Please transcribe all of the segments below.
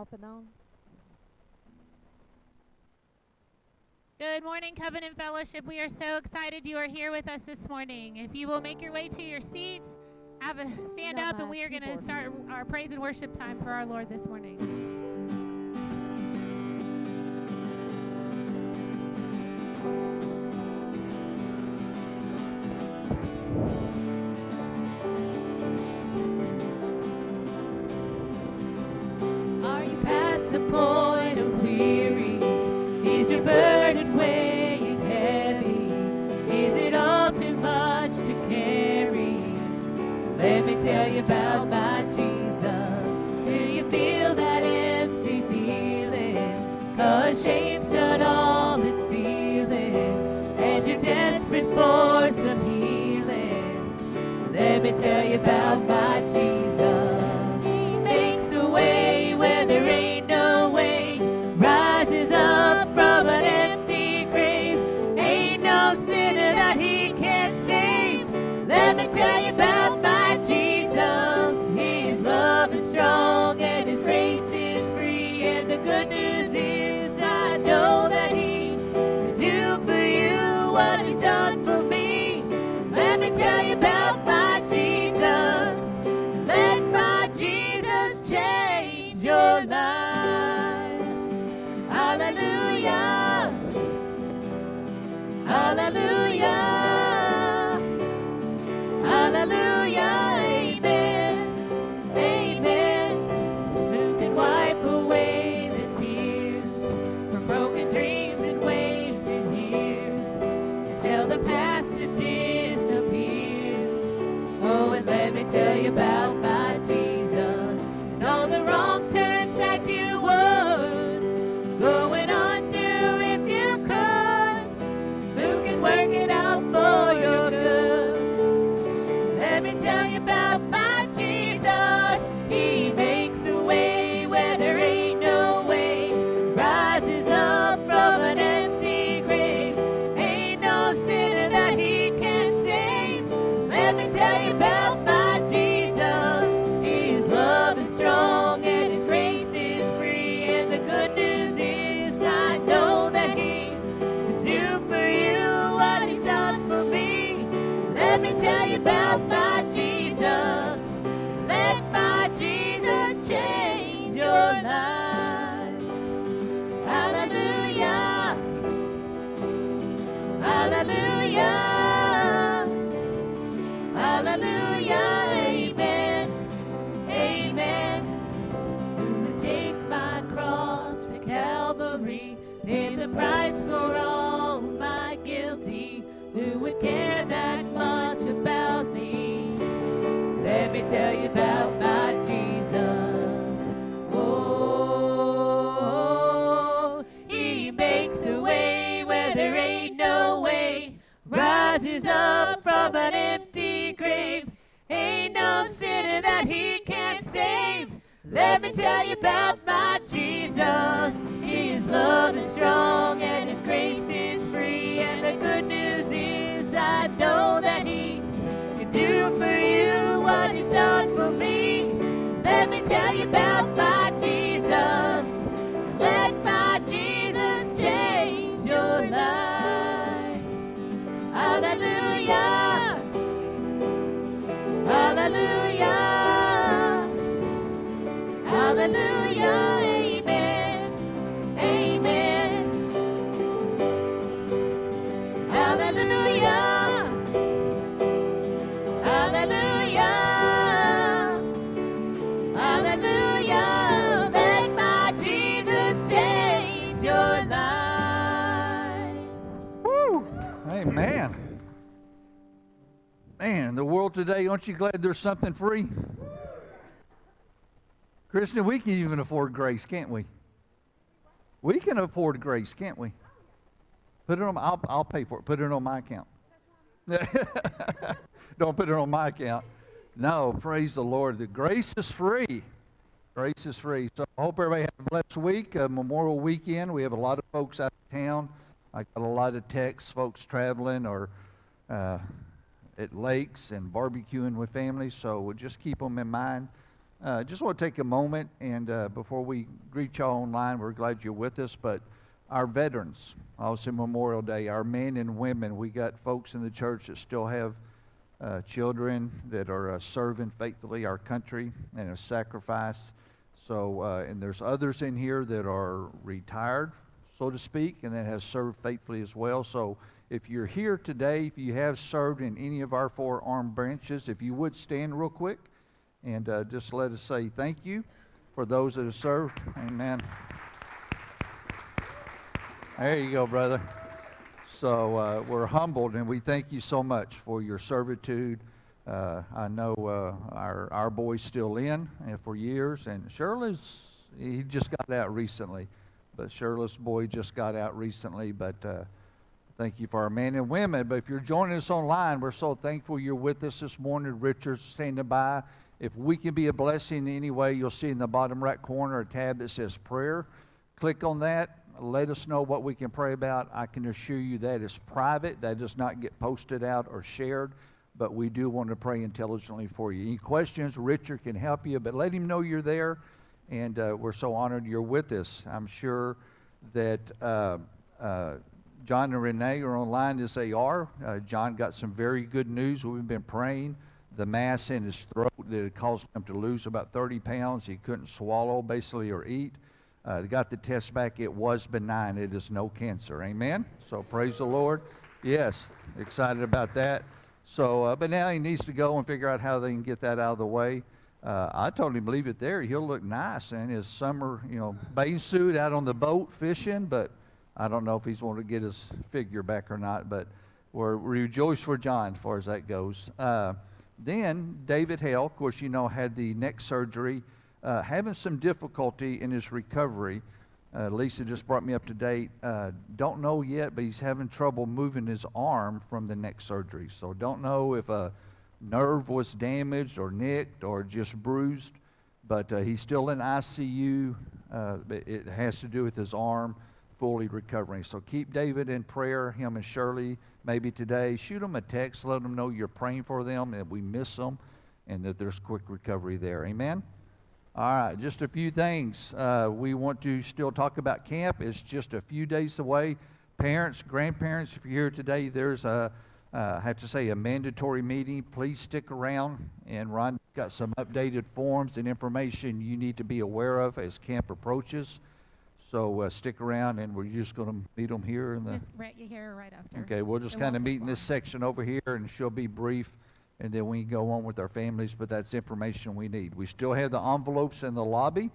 and. Good morning, Covenant Fellowship. We are so excited you are here with us this morning. If you will make your way to your seats, have a stand up, and we are going to start our praise and worship time for our Lord this morning. about world today, aren't you glad there's something free? Christian, we can even afford grace, can't we? We can afford grace, can't we? Put it on. My, I'll, I'll pay for it. Put it on my account. Don't put it on my account. No, praise the Lord. The grace is free. Grace is free. So I hope everybody had a blessed week, a Memorial weekend. We have a lot of folks out of town. I got a lot of texts, folks traveling or. Uh, at lakes and barbecuing with families. So we'll just keep them in mind. Uh, just want to take a moment and uh, before we greet y'all online, we're glad you're with us. But our veterans, also Memorial Day, our men and women, we got folks in the church that still have uh, children that are uh, serving faithfully our country and a sacrifice. So, uh, and there's others in here that are retired, so to speak, and that have served faithfully as well. So, if you're here today, if you have served in any of our four armed branches, if you would stand real quick and uh, just let us say thank you for those that have served. Amen. There you go, brother. So uh, we're humbled and we thank you so much for your servitude. Uh, I know uh, our, our boy's still in uh, for years, and Shirley's, he just got out recently. But Shirley's boy just got out recently. But uh, Thank you for our men and women. But if you're joining us online, we're so thankful you're with us this morning. Richard's standing by. If we can be a blessing in any way, you'll see in the bottom right corner a tab that says prayer. Click on that. Let us know what we can pray about. I can assure you that is private. That does not get posted out or shared. But we do want to pray intelligently for you. Any questions, Richard can help you. But let him know you're there. And uh, we're so honored you're with us. I'm sure that. Uh, uh, John and Renee are online as they are. Uh, John got some very good news. We've been praying. The mass in his throat that caused him to lose about 30 pounds. He couldn't swallow, basically, or eat. Uh, they got the test back. It was benign. It is no cancer. Amen? So praise the Lord. Yes, excited about that. So, uh, but now he needs to go and figure out how they can get that out of the way. Uh, I told him leave it there. He'll look nice in his summer, you know, bathing suit out on the boat fishing. But I don't know if he's going to get his figure back or not, but we're rejoiced for John as far as that goes. Uh, then David Hale, of course, you know, had the neck surgery, uh, having some difficulty in his recovery. Uh, Lisa just brought me up to date. Uh, don't know yet, but he's having trouble moving his arm from the neck surgery. So don't know if a nerve was damaged or nicked or just bruised, but uh, he's still in ICU. Uh, it has to do with his arm fully recovering. So keep David in prayer, him and Shirley, maybe today. Shoot them a text, let them know you're praying for them, that we miss them, and that there's quick recovery there. Amen? All right, just a few things. Uh, we want to still talk about camp. It's just a few days away. Parents, grandparents, if you're here today, there's a, uh, I have to say, a mandatory meeting. Please stick around. And Ron got some updated forms and information you need to be aware of as camp approaches. So uh, stick around, and we're just going to meet them here in the. Just right you here right after. Okay, we'll just It kind of won't meet in this long. section over here, and she'll be brief, and then we can go on with our families. But that's information we need. We still have the envelopes in the lobby.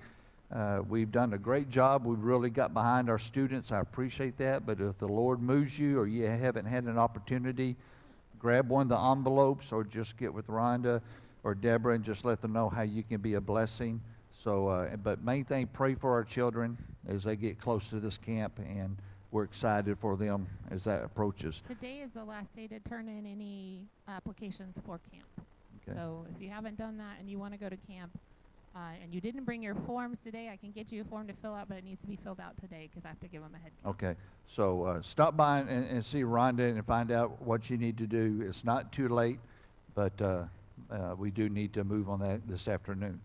Uh, we've done a great job. We've really got behind our students. I appreciate that. But if the Lord moves you, or you haven't had an opportunity, grab one of the envelopes, or just get with Rhonda or Deborah and just let them know how you can be a blessing. So, uh, but main thing, pray for our children as they get close to this camp, and we're excited for them as that approaches. Today is the last day to turn in any applications for camp. Okay. So if you haven't done that and you want to go to camp, uh, and you didn't bring your forms today, I can get you a form to fill out, but it needs to be filled out today because I have to give them a head count. Okay, so uh, stop by and, and see Rhonda and find out what you need to do. It's not too late, but uh, uh, we do need to move on that this afternoon.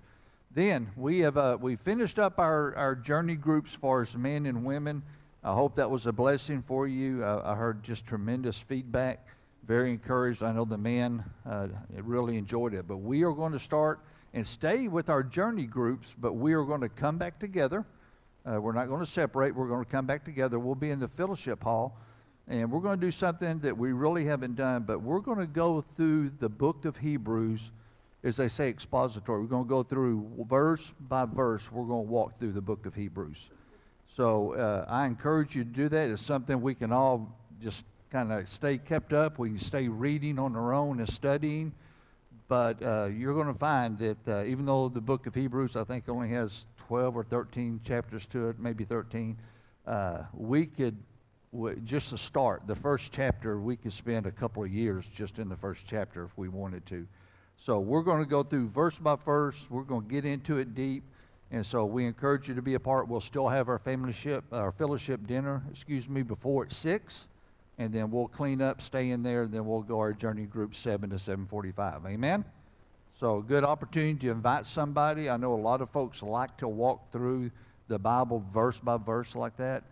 Then we have uh, we finished up our, our journey groups for as men and women. I hope that was a blessing for you. Uh, I heard just tremendous feedback. Very encouraged. I know the men uh, really enjoyed it. But we are going to start and stay with our journey groups, but we are going to come back together. Uh, we're not going to separate. We're going to come back together. We'll be in the fellowship hall, and we're going to do something that we really haven't done, but we're going to go through the book of Hebrews, as they say, expository. We're going to go through verse by verse. We're going to walk through the book of Hebrews. So uh, I encourage you to do that. It's something we can all just kind of stay kept up. We can stay reading on our own and studying. But uh, you're going to find that uh, even though the book of Hebrews, I think, only has 12 or 13 chapters to it, maybe 13, uh, we could, w- just to start, the first chapter, we could spend a couple of years just in the first chapter if we wanted to. So we're going to go through verse by verse. We're going to get into it deep. And so we encourage you to be a part. We'll still have our fellowship, our fellowship dinner, excuse me, before at 6 and then we'll clean up, stay in there, and then we'll go our journey group 7 to 7.45. Amen? So good opportunity to invite somebody. I know a lot of folks like to walk through the Bible verse by verse like that.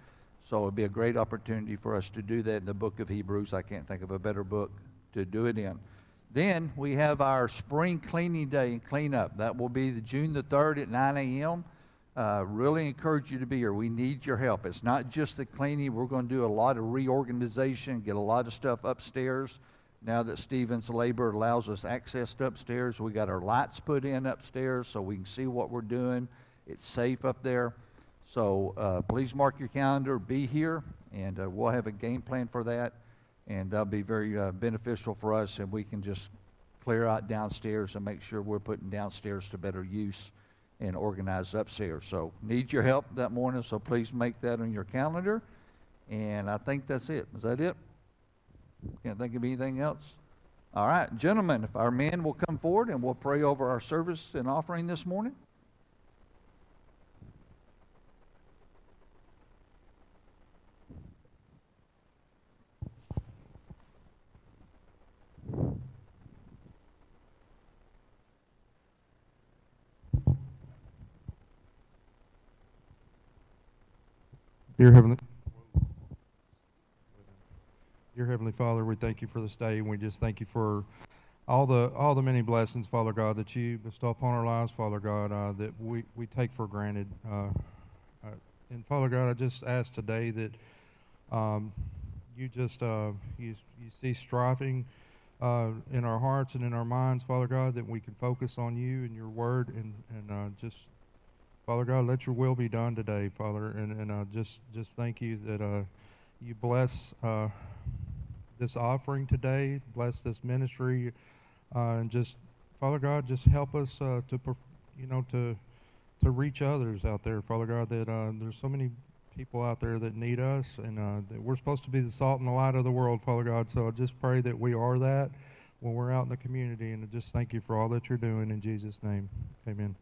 So it'd be a great opportunity for us to do that in the book of Hebrews. I can't think of a better book to do it in. Then we have our spring cleaning day and cleanup. That will be the June the 3rd at 9 a.m. Uh, really encourage you to be here. We need your help. It's not just the cleaning. We're going to do a lot of reorganization, get a lot of stuff upstairs. Now that Stevens Labor allows us access to upstairs, we got our lights put in upstairs so we can see what we're doing. It's safe up there. So uh, please mark your calendar, be here, and uh, we'll have a game plan for that and that'll be very uh, beneficial for us, and we can just clear out downstairs and make sure we're putting downstairs to better use and organize upstairs. So need your help that morning, so please make that on your calendar. And I think that's it. Is that it? Can't think of anything else. All right, gentlemen, if our men will come forward and we'll pray over our service and offering this morning. Dear Heavenly, Dear Heavenly Father, we thank you for this day, and we just thank you for all the all the many blessings, Father God, that you bestow upon our lives, Father God, uh, that we, we take for granted. Uh, uh, and Father God, I just ask today that um, you just uh, you you see striving uh, in our hearts and in our minds, Father God, that we can focus on you and your Word, and and uh, just Father God, let your will be done today, Father, and and uh, just just thank you that uh, you bless uh, this offering today, bless this ministry, uh, and just Father God, just help us uh, to you know to to reach others out there, Father God. That uh, there's so many people out there that need us, and that we're supposed to be the salt and the light of the world, Father God. So I just pray that we are that when we're out in the community, and I just thank you for all that you're doing in Jesus' name, Amen.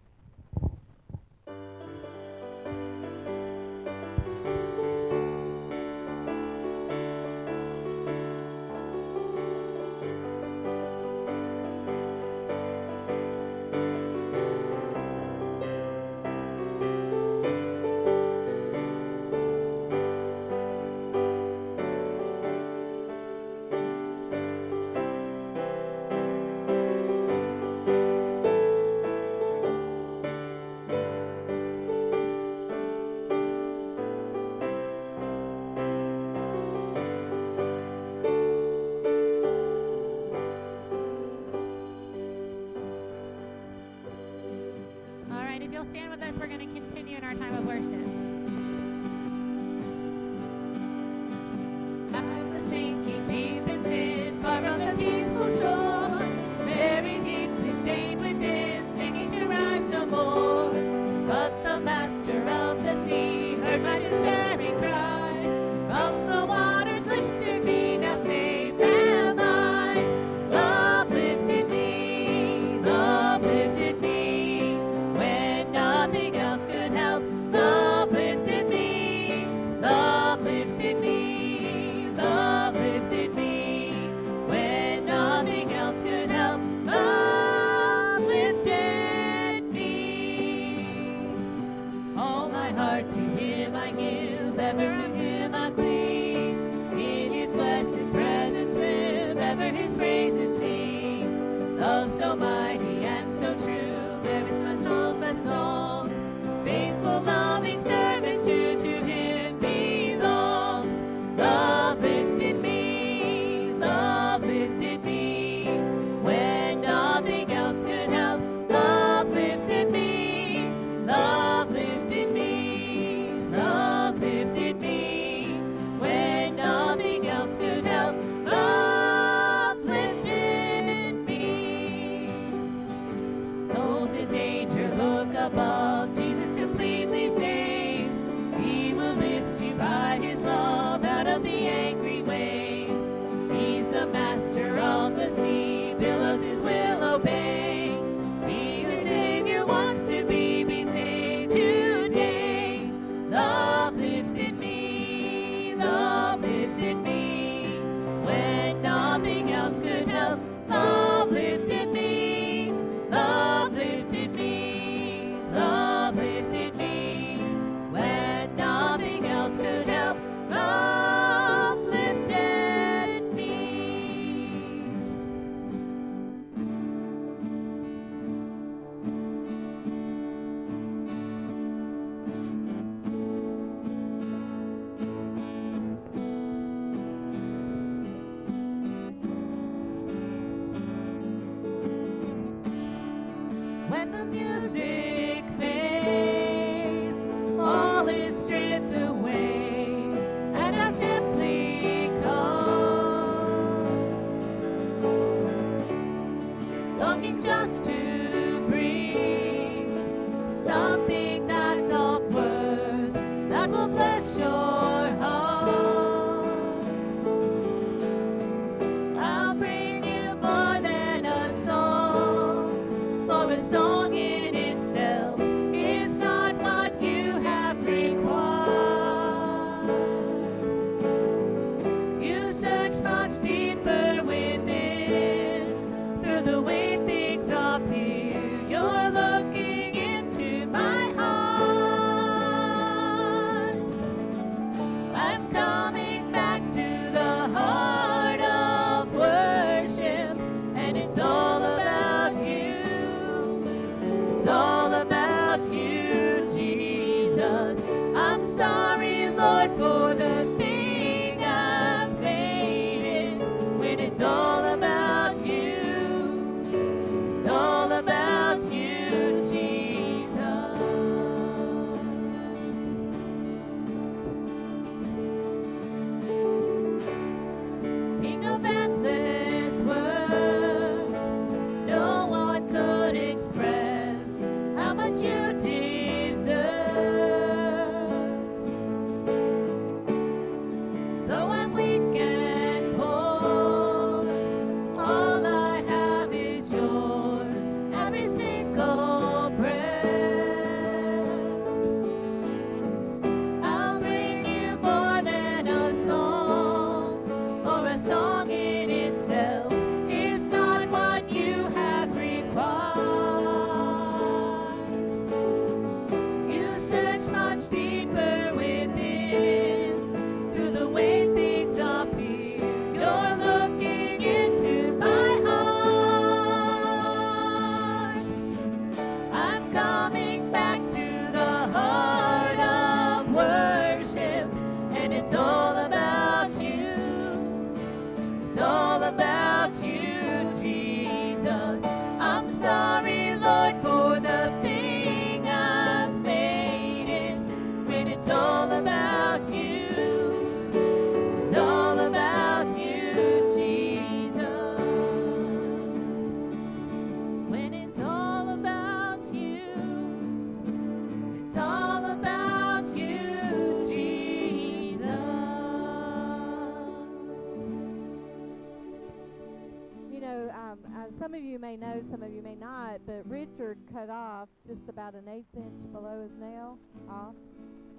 Richard cut off just about an eighth inch below his nail off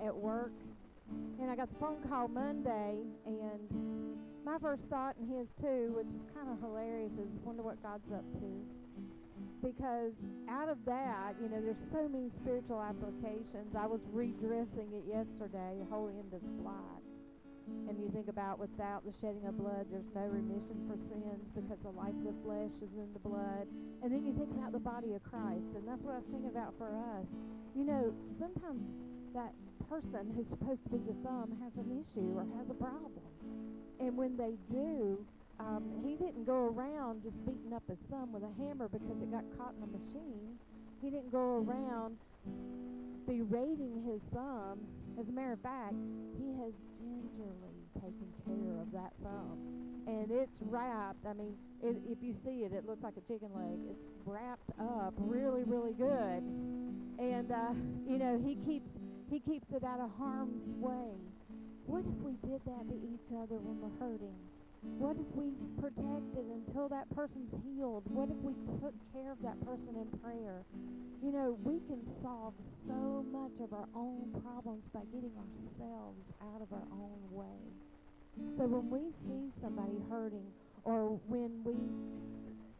at work. And I got the phone call Monday, and my first thought, and his too, which is kind of hilarious, is wonder what God's up to. Because out of that, you know, there's so many spiritual applications. I was redressing it yesterday, holy is blood. And you think about without the shedding of blood, there's no remission for sins because the life of the flesh is in the blood. And then you think about the body of Christ, and that's what I was thinking about for us. You know, sometimes that person who's supposed to be the thumb has an issue or has a problem. And when they do, um, he didn't go around just beating up his thumb with a hammer because it got caught in a machine. He didn't go around berating his thumb. As a matter of fact, he has gingerly taken care of that thumb. And it's wrapped. I mean, it, if you see it, it looks like a chicken leg. It's wrapped up really, really good. And uh, you know, he keeps he keeps it out of harm's way. What if we did that to each other when we're hurting? What if we protected until that person's healed? What if we took care of that person in prayer? You know, we can solve so much of our own problems by getting ourselves out of our own way. So when we see somebody hurting or when we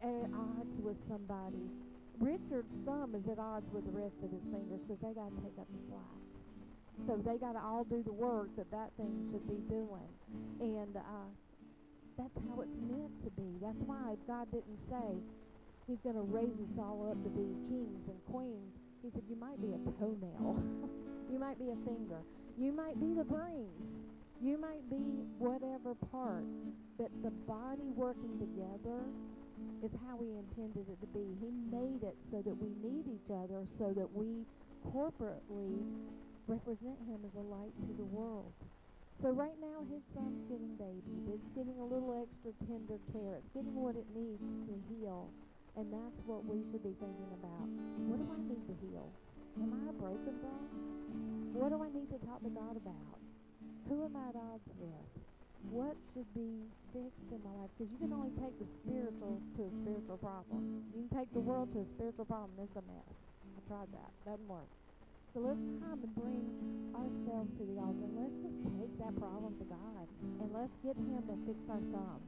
are at odds with somebody, Richard's thumb is at odds with the rest of his fingers because they got to take up the slack. So they got to all do the work that that thing should be doing. And uh, that's how it's meant to be. That's why God didn't say he's going to raise us all up to be kings and queens. He said, you might be a toenail. you might be a finger. You might be the brains. You might be whatever part. But the body working together is how he intended it to be. He made it so that we need each other, so that we corporately represent him as a light to the world. So right now his thumb's getting babied. It's getting a little extra tender care. It's getting what it needs to heal. And that's what we should be thinking about. What do I need to heal? Am I a broken thumb? What do I need to talk to God about? Who am I at odds with? What should be fixed in my life? Because you can only take the spiritual to a spiritual problem. You can take the world to a spiritual problem. It's a mess. I tried that. Doesn't work. So let's come and bring ourselves to the altar. Let's just take that problem to God. And let's get Him to fix our thumb.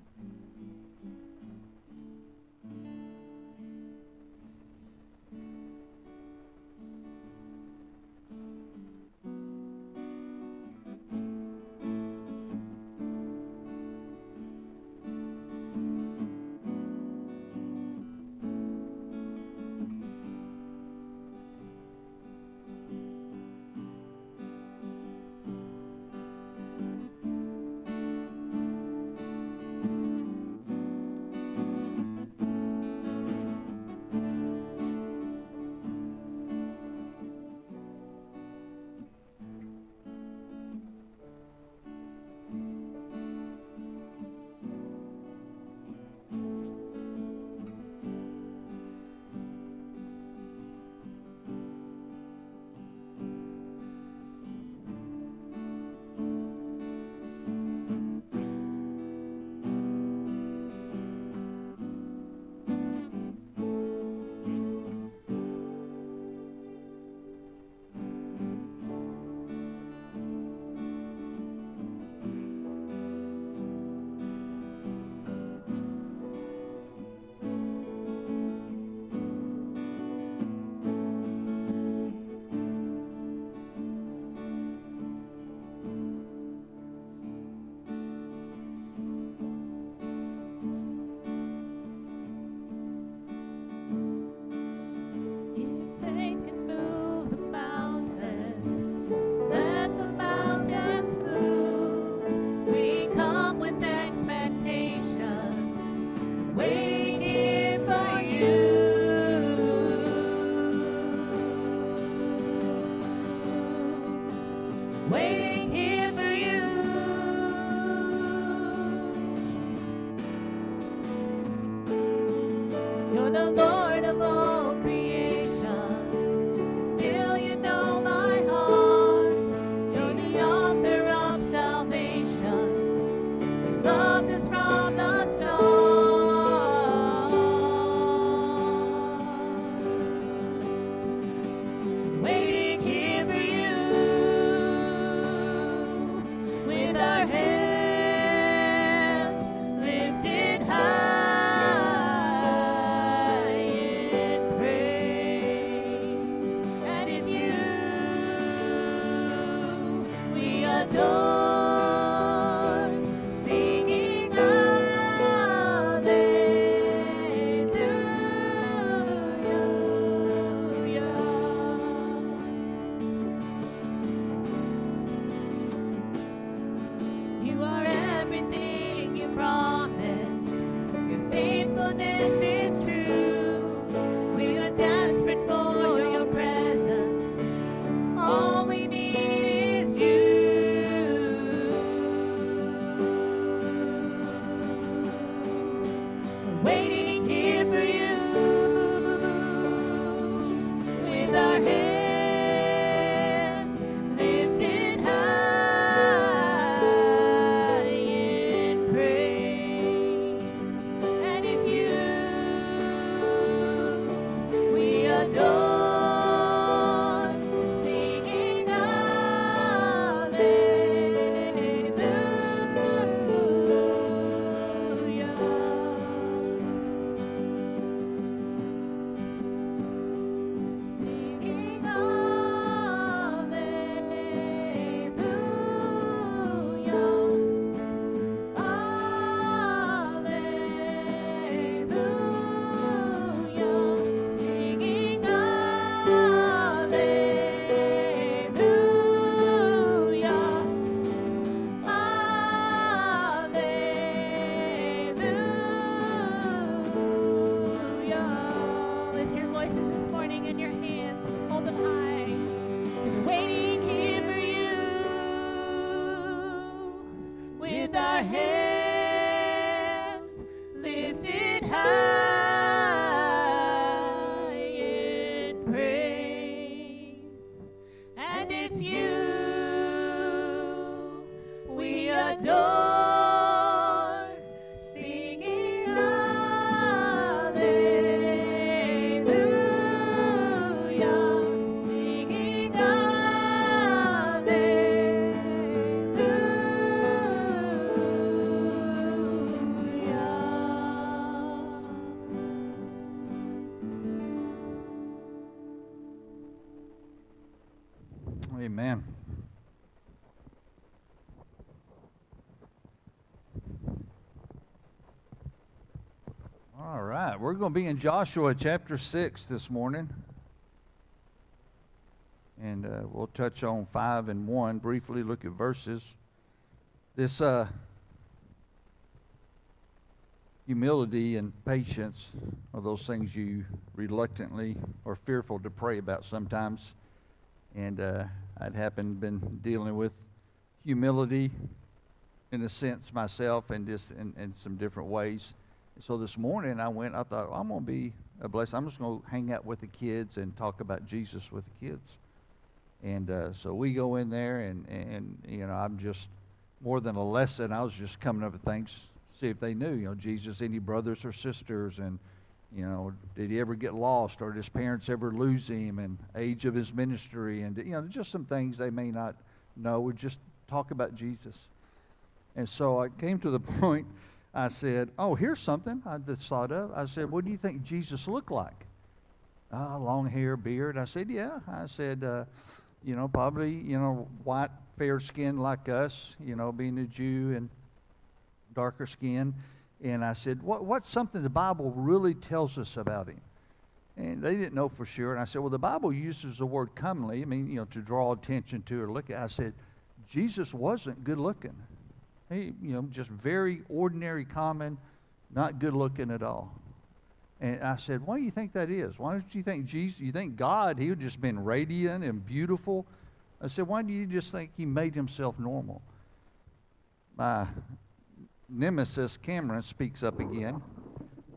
Going to be in Joshua chapter 6 this morning. And uh, we'll touch on 5 and 1, briefly look at verses. This uh, humility and patience are those things you reluctantly or fearful to pray about sometimes and uh, I'd happened been dealing with humility in a sense myself and just in, in some different ways. So this morning I went, I thought, well, I'm going to be a blessing. I'm just going to hang out with the kids and talk about Jesus with the kids. And uh, so we go in there, and, and, you know, I'm just more than a lesson. I was just coming up with things, see if they knew, you know, Jesus, any brothers or sisters, and, you know, did he ever get lost, or did his parents ever lose him, and age of his ministry, and, you know, just some things they may not know. We just talk about Jesus. And so I came to the point, I said, oh, here's something I just thought of. I said, what do you think Jesus looked like? Uh, long hair, beard. I said, yeah. I said, uh, you know, probably, you know, white, fair skin like us, you know, being a Jew and darker skin. And I said, what, what's something the Bible really tells us about him? And they didn't know for sure. And I said, well, the Bible uses the word comely, I mean, you know, to draw attention to or look at. I said, Jesus wasn't good looking. He, you know, just very ordinary, common, not good looking at all. And I said, why do you think that is? Why don't you think Jesus, you think God, he would just been radiant and beautiful? I said, why do you just think he made himself normal? My nemesis, Cameron, speaks up again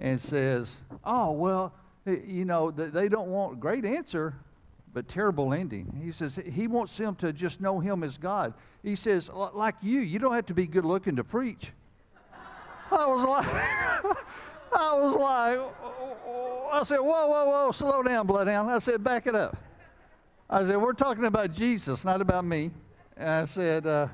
and says, oh, well, you know, they don't want great answer, but terrible ending. He says he wants them to just know him as God. He says, like you, you don't have to be good looking to preach. I was like, I was like, I said, whoa, whoa, whoa, slow down, Bloodhound. I said, back it up. I said, we're talking about Jesus, not about me. And I said, uh,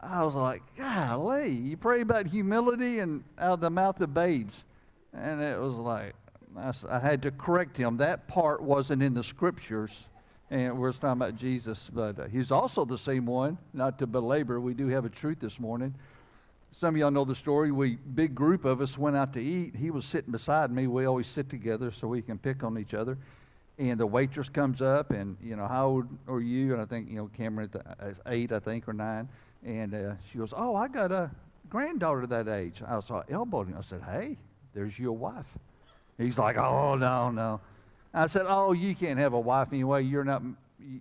I was like, golly, you pray about humility and out of the mouth of babes. And it was like, I, I had to correct him. That part wasn't in the scriptures. And we're talking about Jesus, but uh, he's also the same one. Not to belabor, we do have a truth this morning. Some of y'all know the story. We big group of us went out to eat. He was sitting beside me. We always sit together so we can pick on each other. And the waitress comes up, and you know, how old are you? And I think you know, Cameron is eight, I think, or nine. And uh, she goes, "Oh, I got a granddaughter that age." I saw elbowed him. I said, "Hey, there's your wife." He's like, "Oh no, no." I said, "Oh, you can't have a wife anyway. You're not,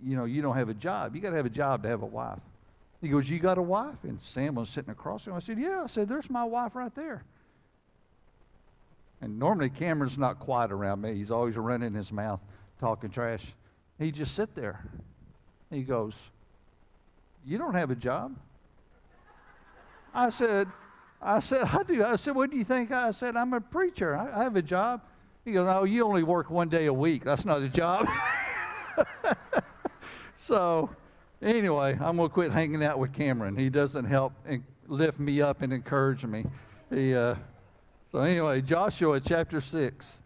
you know, you don't have a job. You got to have a job to have a wife." He goes, You got a wife? And Sam was sitting across from him. I said, Yeah. I said, There's my wife right there. And normally Cameron's not quiet around me. He's always running his mouth, talking trash. He just sit there. He goes, You don't have a job? I said, I said, I do. I said, What do you think? I said, I'm a preacher. I, I have a job. He goes, Oh, you only work one day a week. That's not a job. so Anyway, I'm going to quit hanging out with Cameron. He doesn't help and lift me up and encourage me. He, uh, so, anyway, Joshua chapter 6.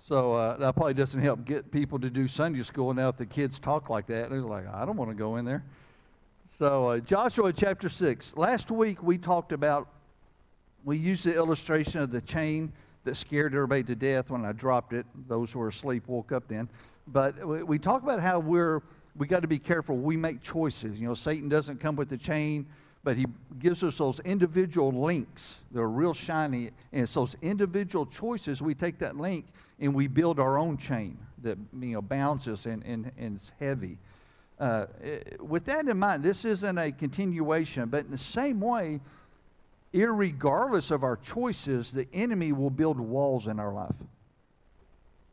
So, uh, that probably doesn't help get people to do Sunday school now if the kids talk like that. It's like, I don't want to go in there. So, uh, Joshua chapter 6. Last week we talked about, we used the illustration of the chain that scared everybody to death when I dropped it. Those who were asleep woke up then. But we, talked about how we're we got to be careful. We make choices. You know, Satan doesn't come with the chain, but he gives us those individual links. They're real shiny. And it's those individual choices. We take that link and we build our own chain that you know bounds us and, and, and it's heavy. Uh, eh, with that in mind, this isn't a continuation, but in the same way, regardless of our choices, the enemy will build walls in our life.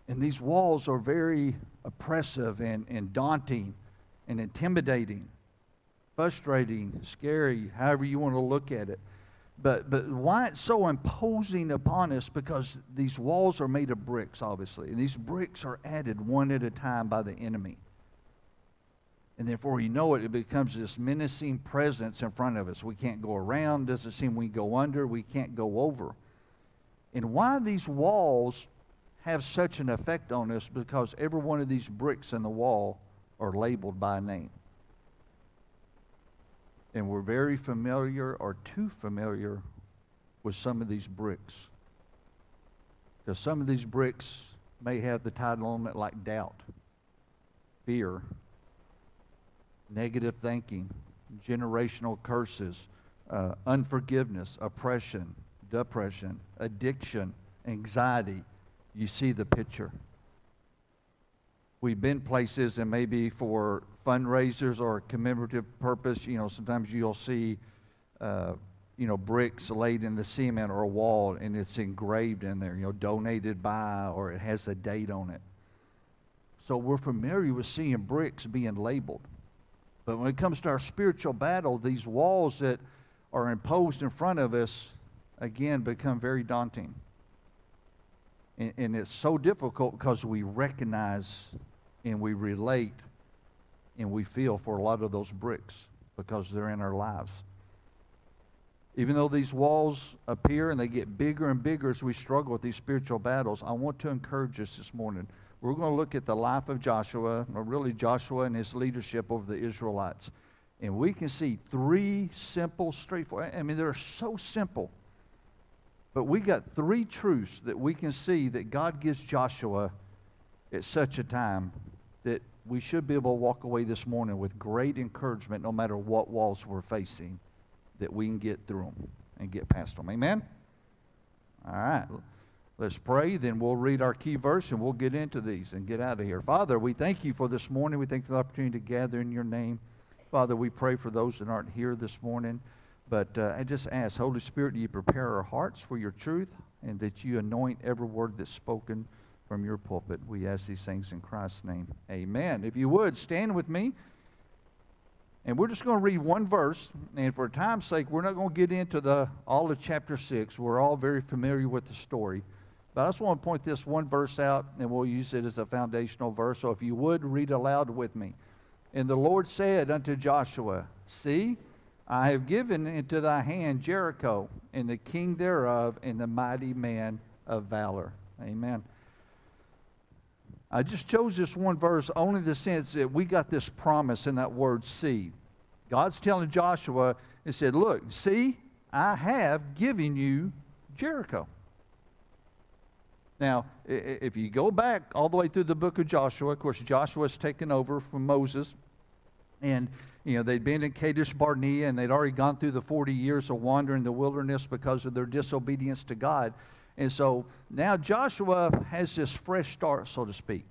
And these walls are very oppressive and, and daunting and intimidating, frustrating, scary, however you want to look at it. But, but why it's so imposing upon us? Because these walls are made of bricks, obviously. And these bricks are added one at a time by the enemy. And therefore, you know it, it becomes this menacing presence in front of us. We can't go around, doesn't seem we go under, we can't go over. And why these walls have such an effect on us because every one of these bricks in the wall are labeled by name. And we're very familiar or too familiar with some of these bricks. Because some of these bricks may have the title on it like doubt, fear, negative thinking, generational curses, uh, unforgiveness, oppression, depression, addiction, anxiety, you see the picture. We've been places and maybe for fundraisers or commemorative purpose, you know, sometimes you'll see, uh, you know, bricks laid in the cement or a wall and it's engraved in there, you know, donated by or it has a date on it. So we're familiar with seeing bricks being labeled. But when it comes to our spiritual battle, these walls that are imposed in front of us, again, become very daunting. And, and it's so difficult because we recognize and we relate and we feel for a lot of those bricks because they're in our lives. Even though these walls appear and they get bigger and bigger as we struggle with these spiritual battles, I want to encourage us this morning. We're going to look at the life of Joshua, or really Joshua and his leadership over the Israelites. And we can see three simple, straightforward, I mean, they're so simple but we got three truths that we can see that God gives Joshua at such a time that we should be able to walk away this morning with great encouragement no matter what walls we're facing, that we can get through them and get past them. Amen? All right. Let's pray, then we'll read our key verse and we'll get into these and get out of here. Father, we thank you for this morning. We thank you for the opportunity to gather in your name. Father, we pray for those that aren't here this morning. But uh, I just ask, Holy Spirit, do you prepare our hearts for your truth and that you anoint every word that's spoken from your pulpit? We ask these things in Christ's name. Amen. If you would, stand with me. And we're just going to read one verse. And for time's sake, we're not going to get into the all of chapter 6. We're all very familiar with the story. But I just want to point this one verse out, and we'll use it as a foundational verse. So if you would, read aloud with me. And the Lord said unto Joshua, See, I have given into thy hand Jericho and the king thereof and the mighty man of valor. Amen. I just chose this one verse only the sense that we got this promise in that word see. God's telling Joshua, He said, Look, see, I have given you Jericho. Now, if you go back all the way through the book of Joshua, of course, Joshua's taken over from Moses, and you know they'd been in Kadesh Barnea, and they'd already gone through the 40 years of wandering the wilderness because of their disobedience to God. And so now Joshua has this fresh start, so to speak.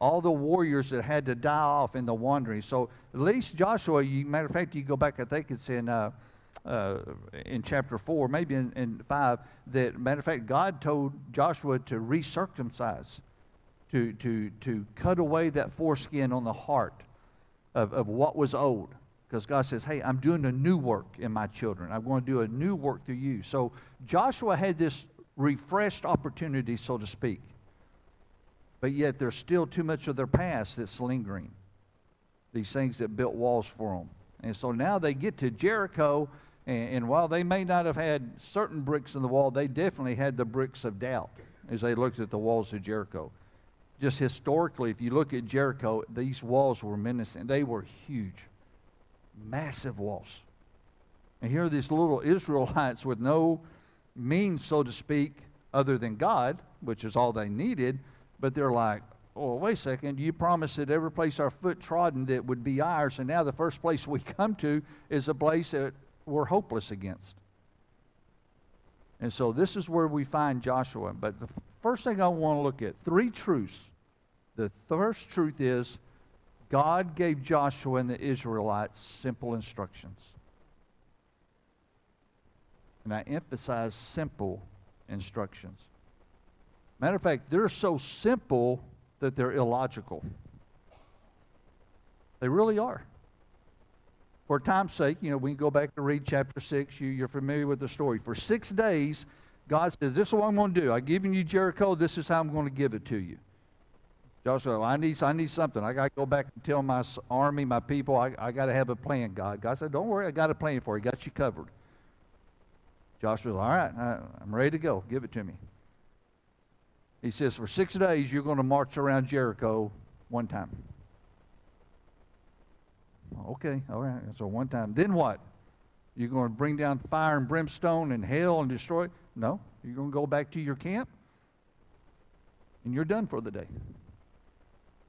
All the warriors that had to die off in the wandering. So at least Joshua, you, matter of fact, you go back, I think it's in, uh, uh, in chapter 4, maybe in, in 5, that, matter of fact, God told Joshua to recircumcise, to, to, to cut away that foreskin on the heart of, of what was old. Because God says, hey, I'm doing a new work in my children. I'm going to do a new work through you. So Joshua had this refreshed opportunity, so to speak. But yet there's still too much of their past that's lingering. These things that built walls for them. And so now they get to Jericho, and, and while they may not have had certain bricks in the wall, they definitely had the bricks of doubt as they looked at the walls of Jericho. Just historically, if you look at Jericho, these walls were menacing. They were huge, massive walls. And here are these little Israelites with no means, so to speak, other than God, which is all they needed, but they're like, oh, wait a second, you promised that every place our foot trodden that would be ours, and now the first place we come to is a place that we're hopeless against. And so this is where we find Joshua. But the first thing I want to look at, three truths. The first truth is God gave Joshua and the Israelites simple instructions. And I emphasize simple instructions. Matter of fact, they're so simple that they're illogical. They really are. For time's sake, you know, we can go back and read chapter 6. You, you're familiar with the story. For six days, God says, This is what I'm going to do. I've given you Jericho. This is how I'm going to give it to you. Joshua, I need, I need something. I got to go back and tell my army, my people, I, I got to have a plan, God. God said, Don't worry, I got a plan for you. Got you covered. Joshua's, all right, I'm ready to go. Give it to me. He says, for six days, you're going to march around Jericho one time. Oh, okay, all right. So one time. Then what? You're going to bring down fire and brimstone and hell and destroy? No. You're going to go back to your camp and you're done for the day.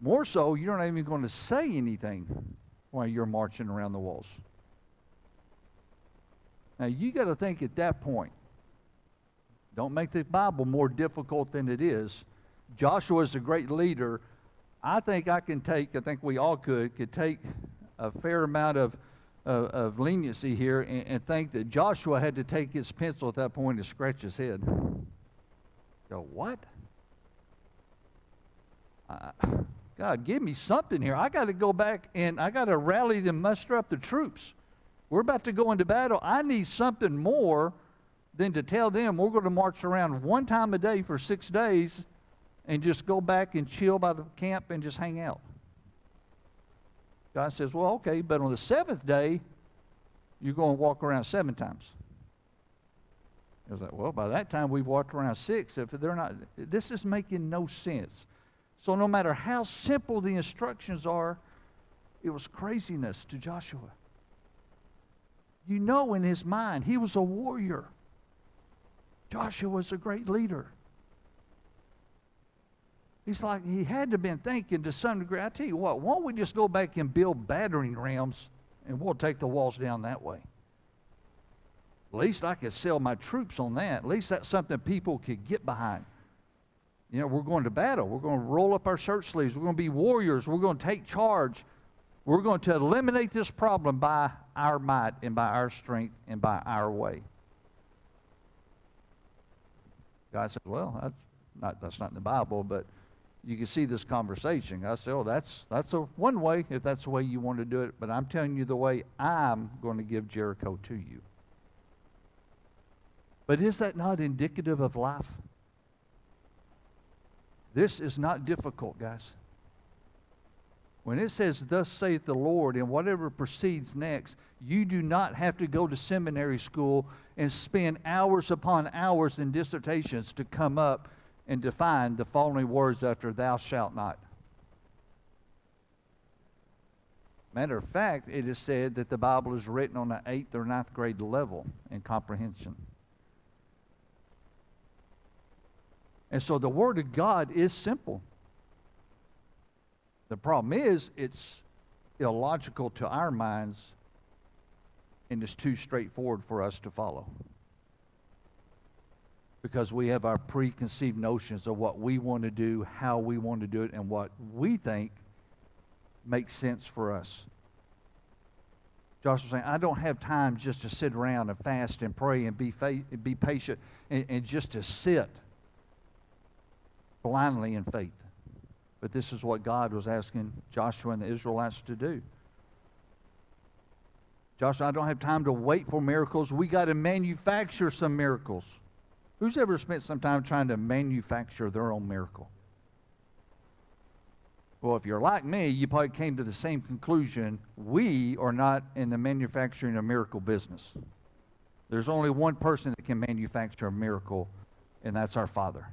More so, you're not even going to say anything while you're marching around the walls. Now, you got to think at that point. Don't make the Bible more difficult than it is. Joshua is a great leader. I think I can take, I think we all could, could take a fair amount of, of, of leniency here and, and, think that Joshua had to take his pencil at that point and scratch his head. Go, what? God, give me something here. I got to go back and I got to rally them, muster up the troops. We're about to go into battle. I need something more than to tell them we're going to march around one time a day for six days and just go back and chill by the camp and just hang out. God says, well, okay, but on the seventh day, you're going to walk around seven times. I was like, well, by that time we've walked around six. If they're not, this is making no sense. So no matter how simple the instructions are, it was craziness to Joshua. You know, in his mind, he was a warrior. Joshua was a great leader. He's like, he had to have been thinking to some degree, I tell you what, why don't we just go back and build battering rams and we'll take the walls down that way? At least I could sell my troops on that. At least that's something people could get behind. You know, we're going to battle. We're going to roll up our shirt sleeves. We're going to be warriors. We're going to take charge. We're going to eliminate this problem by our might and by our strength and by our way. God said, Well, that's not, that's not in the Bible, but you can see this conversation. I said, Oh, that's, that's a one way if that's the way you want to do it, but I'm telling you the way I'm going to give Jericho to you. But is that not indicative of life? This is not difficult, guys. When it says, Thus saith the Lord, and whatever proceeds next, you do not have to go to seminary school and spend hours upon hours in dissertations to come up and define the following words after thou shalt not. Matter of fact, it is said that the Bible is written on the eighth or ninth grade level in comprehension. And so the Word of God is simple. The problem is, it's illogical to our minds and it's too straightforward for us to follow. Because we have our preconceived notions of what we want to do, how we want to do it, and what we think makes sense for us. Joshua saying, I don't have time just to sit around and fast and pray and be, be patient and, and just to sit blindly in faith. But this is what God was asking Joshua and the Israelites to do. Joshua, I don't have time to wait for miracles. We got to manufacture some miracles. Who's ever spent some time trying to manufacture their own miracle? Well, if you're like me, you probably came to the same conclusion. We are not in the manufacturing a miracle business. There's only one person that can manufacture a miracle, and that's our Father.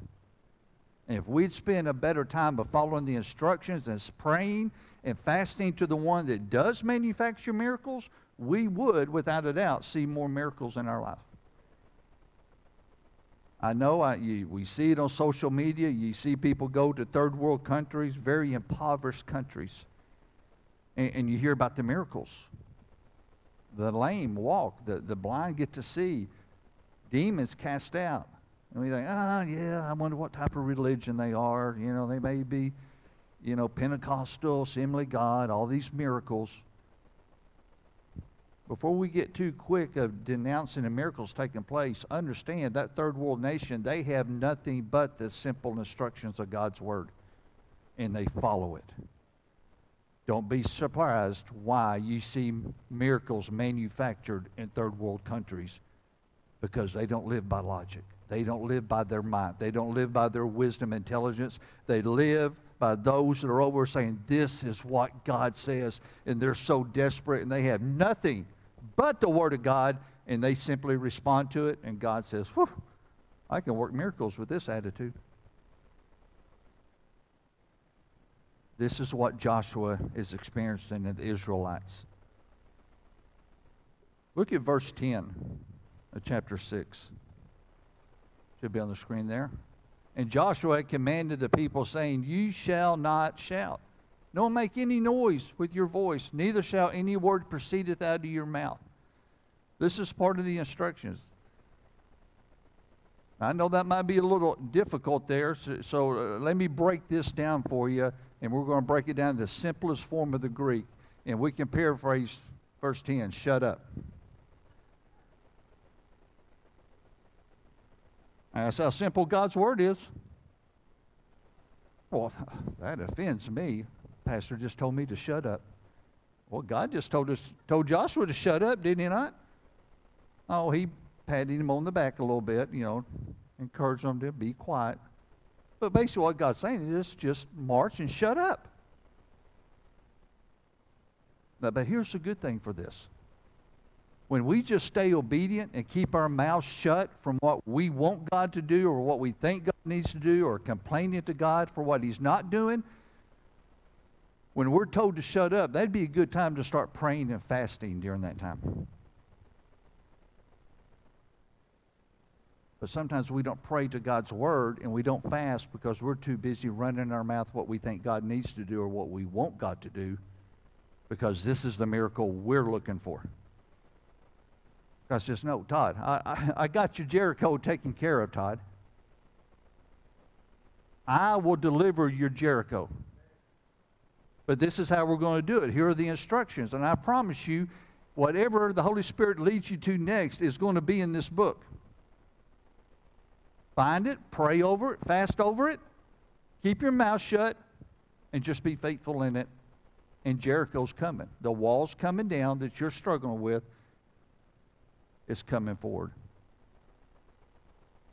And if we'd spend a better time of following the instructions and praying and fasting to the one that does manufacture miracles, we would, without a doubt, see more miracles in our life. I know I, you, we see it on social media. You see people go to third world countries, very impoverished countries, and, and you hear about the miracles. The lame walk, the, the blind get to see, demons cast out. And we think, ah, yeah, I wonder what type of religion they are. You know, they may be, you know, Pentecostal, Assembly God, all these miracles before we get too quick of denouncing the miracles taking place, understand that third world nation, they have nothing but the simple instructions of God's word, and they follow it. Don't be surprised why you see miracles manufactured in third world countries because they don't live by logic. They don't live by their mind. They don't live by their wisdom, intelligence. They live by those that are over saying, This is what God says. And they're so desperate and they have nothing but the Word of God, and they simply respond to it, and God says, Whew, I can work miracles with this attitude. This is what Joshua is experiencing in the Israelites. Look at verse 10 of chapter 6. Should be on the screen there. And Joshua commanded the people, saying, You shall not shout. Don't make any noise with your voice, neither shall any word proceedeth out of your mouth. This is part of the instructions. I know that might be a little difficult there, so, so uh, let me break this down for you, and we're going to break it down in the simplest form of the Greek. And we can paraphrase verse 10 shut up. That's how simple God's word is. Well, that offends me. Pastor just told me to shut up. Well, God just told us told Joshua to shut up, didn't he not? Oh, he patted him on the back a little bit, you know, encouraged him to be quiet. But basically what God's saying is just march and shut up. But here's the good thing for this. When we just stay obedient and keep our mouths shut from what we want God to do or what we think God needs to do or complaining to God for what he's not doing, when we're told to shut up, that'd be a good time to start praying and fasting during that time. But sometimes we don't pray to God's word and we don't fast because we're too busy running in our mouth what we think God needs to do or what we want God to do because this is the miracle we're looking for. God says, No, Todd, I, I, I got your Jericho taken care of, Todd. I will deliver your Jericho. But this is how we're going to do it. Here are the instructions. And I promise you, whatever the Holy Spirit leads you to next is going to be in this book. Find it, pray over it, fast over it, keep your mouth shut, and just be faithful in it. And Jericho's coming. The wall's coming down that you're struggling with is coming forward.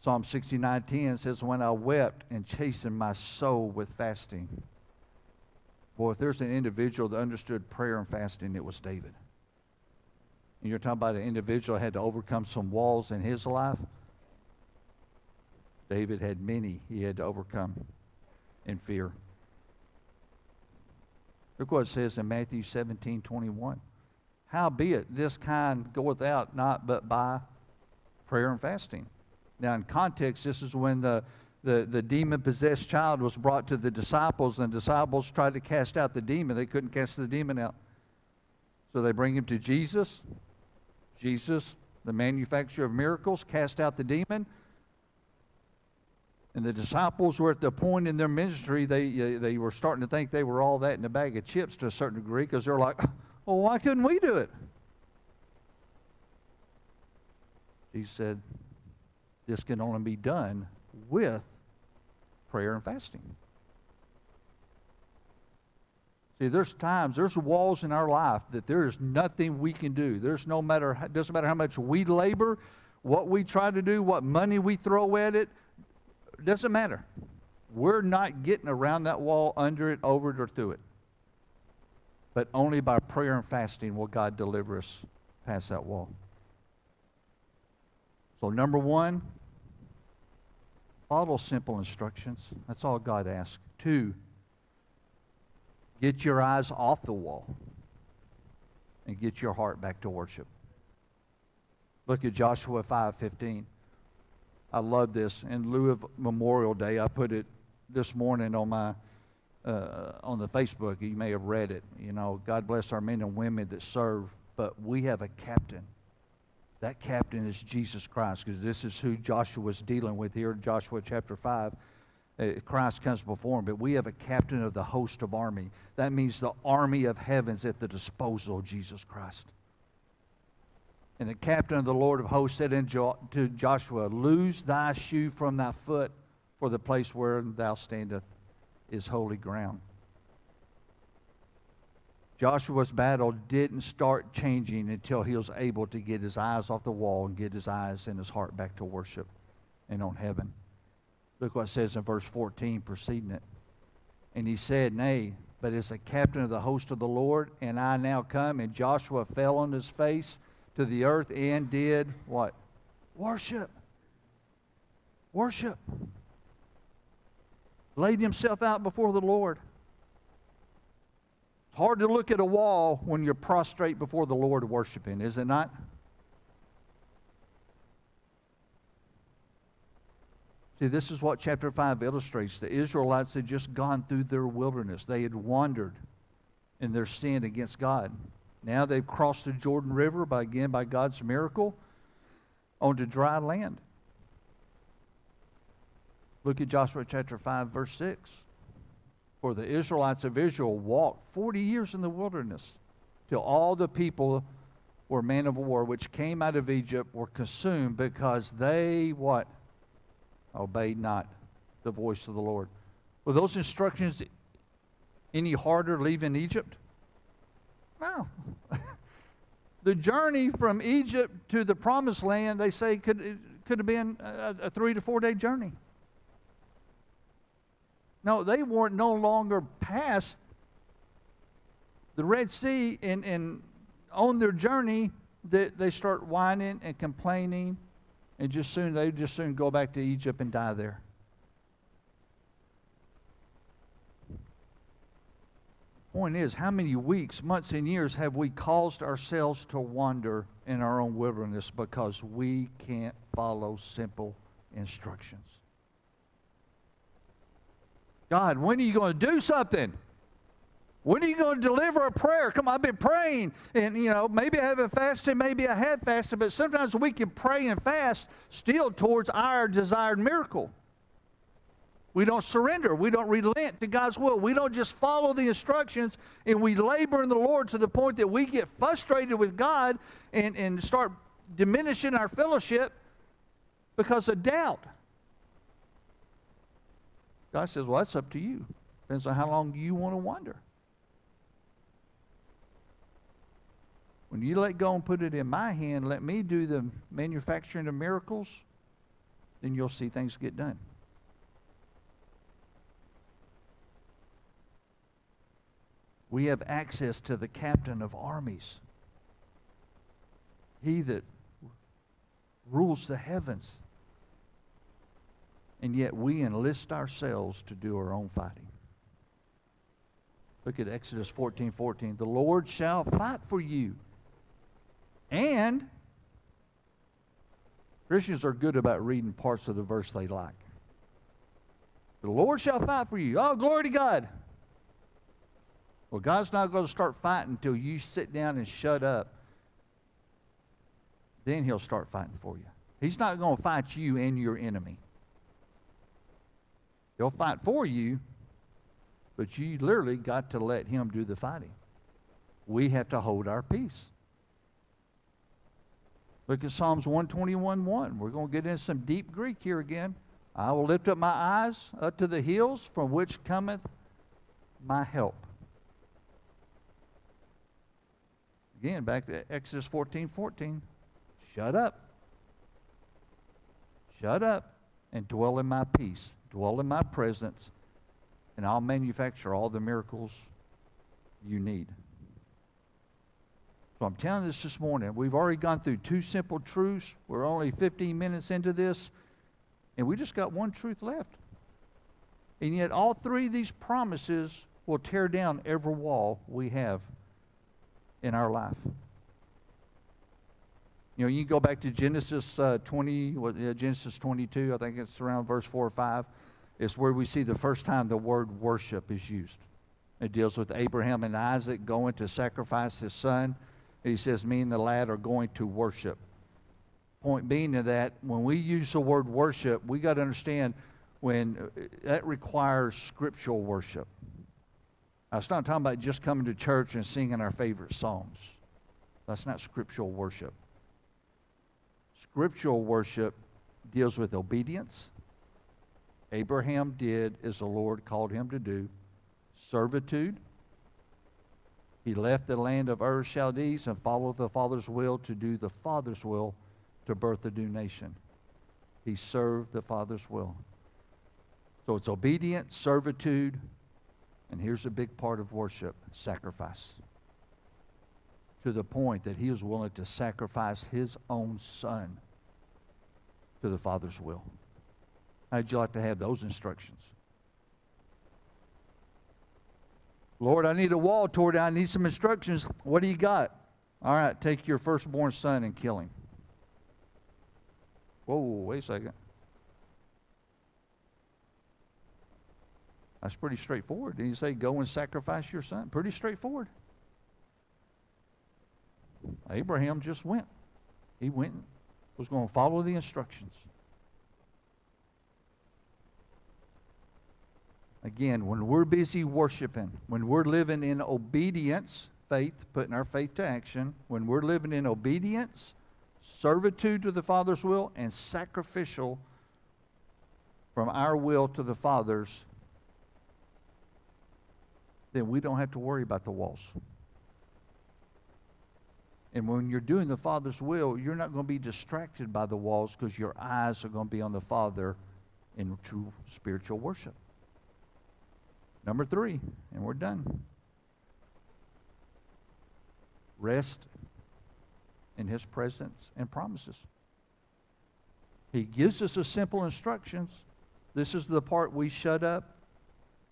Psalm 69:10 says, When I wept and chastened my soul with fasting. Boy, if there's an individual that understood prayer and fasting, it was David. And you're talking about an individual that had to overcome some walls in his life. David had many he had to overcome in fear. Look what it says in Matthew 17 21. Howbeit, this kind goeth out not but by prayer and fasting. Now, in context, this is when the, the, the demon possessed child was brought to the disciples, and the disciples tried to cast out the demon. They couldn't cast the demon out. So they bring him to Jesus. Jesus, the manufacturer of miracles, cast out the demon. And the disciples were at the point in their ministry, they, uh, they were starting to think they were all that in a bag of chips to a certain degree because they're like, well, why couldn't we do it? He said, this can only be done with prayer and fasting. See, there's times, there's walls in our life that there is nothing we can do. There's no matter, doesn't matter how much we labor, what we try to do, what money we throw at it, doesn't matter. We're not getting around that wall, under it, over it, or through it. But only by prayer and fasting will God deliver us past that wall. So, number one, follow simple instructions. That's all God asks. Two, get your eyes off the wall and get your heart back to worship. Look at Joshua 5:15. I love this. In lieu of Memorial Day, I put it this morning on my uh, on the Facebook. You may have read it. You know, God bless our men and women that serve, but we have a captain. That captain is Jesus Christ, because this is who Joshua is dealing with here in Joshua chapter 5. Uh, Christ comes before him, but we have a captain of the host of army. That means the army of heavens at the disposal of Jesus Christ. And the captain of the Lord of hosts said to Joshua, Lose thy shoe from thy foot, for the place where thou standest is holy ground. Joshua's battle didn't start changing until he was able to get his eyes off the wall and get his eyes and his heart back to worship and on heaven. Look what it says in verse 14, preceding it. And he said, Nay, but as a captain of the host of the Lord, and I now come. And Joshua fell on his face to the earth and did what? Worship. Worship. Laid himself out before the Lord. It's hard to look at a wall when you're prostrate before the Lord worshiping, is it not? See, this is what chapter 5 illustrates. The Israelites had just gone through their wilderness, they had wandered in their sin against God. Now they've crossed the Jordan River by again by God's miracle onto dry land. Look at Joshua chapter 5, verse 6. For the Israelites of Israel walked 40 years in the wilderness till all the people were men of war which came out of Egypt were consumed because they what? Obeyed not the voice of the Lord. Were those instructions any harder leaving Egypt? No. the journey from Egypt to the promised land, they say, could, could have been a, a three to four day journey. No, they weren't no longer past the Red Sea and, and on their journey, they, they start whining and complaining, and just soon they just soon go back to Egypt and die there. Point is, how many weeks, months, and years have we caused ourselves to wander in our own wilderness because we can't follow simple instructions? God, when are you going to do something? When are you going to deliver a prayer? Come on, I've been praying, and you know, maybe I haven't fasted, maybe I have fasted, but sometimes we can pray and fast still towards our desired miracle. We don't surrender. We don't relent to God's will. We don't just follow the instructions and we labor in the Lord to the point that we get frustrated with God and, and start diminishing our fellowship because of doubt. God says, Well, that's up to you. Depends on how long you want to wander. When you let go and put it in my hand, let me do the manufacturing of miracles, then you'll see things get done. We have access to the captain of armies, he that rules the heavens. And yet we enlist ourselves to do our own fighting. Look at Exodus 14 14. The Lord shall fight for you. And Christians are good about reading parts of the verse they like. The Lord shall fight for you. Oh, glory to God. Well, God's not going to start fighting until you sit down and shut up. Then he'll start fighting for you. He's not going to fight you and your enemy. He'll fight for you, but you literally got to let him do the fighting. We have to hold our peace. Look at Psalms 121 1. We're going to get into some deep Greek here again. I will lift up my eyes up to the hills from which cometh my help. Again, back to Exodus 14 14. Shut up. Shut up and dwell in my peace, dwell in my presence, and I'll manufacture all the miracles you need. So I'm telling this this morning. We've already gone through two simple truths. We're only 15 minutes into this, and we just got one truth left. And yet, all three of these promises will tear down every wall we have in our life. You know, you go back to Genesis uh, 20, what, uh, Genesis 22, I think it's around verse 4 or 5. It's where we see the first time the word worship is used. It deals with Abraham and Isaac going to sacrifice his son. He says, Me and the lad are going to worship. Point being to that, when we use the word worship, we got to understand when uh, that requires scriptural worship. I was not talking about just coming to church and singing our favorite songs. That's not scriptural worship. Scriptural worship deals with obedience. Abraham did as the Lord called him to do. Servitude. He left the land of Ur Chaldees and followed the Father's will to do the Father's will to birth a new nation. He served the Father's will. So it's obedience, servitude, and here's a big part of worship sacrifice. To the point that he was willing to sacrifice his own son to the Father's will. How'd you like to have those instructions? Lord, I need a wall toward I need some instructions. What do you got? All right, take your firstborn son and kill him. Whoa, wait a second. That's pretty straightforward. Did he say, go and sacrifice your son? Pretty straightforward. Abraham just went. He went and was going to follow the instructions. Again, when we're busy worshiping, when we're living in obedience, faith, putting our faith to action, when we're living in obedience, servitude to the Father's will, and sacrificial from our will to the Father's, then we don't have to worry about the walls. And when you're doing the Father's will, you're not going to be distracted by the walls because your eyes are going to be on the Father in true spiritual worship. Number three, and we're done. Rest in His presence and promises. He gives us a simple instructions. This is the part we shut up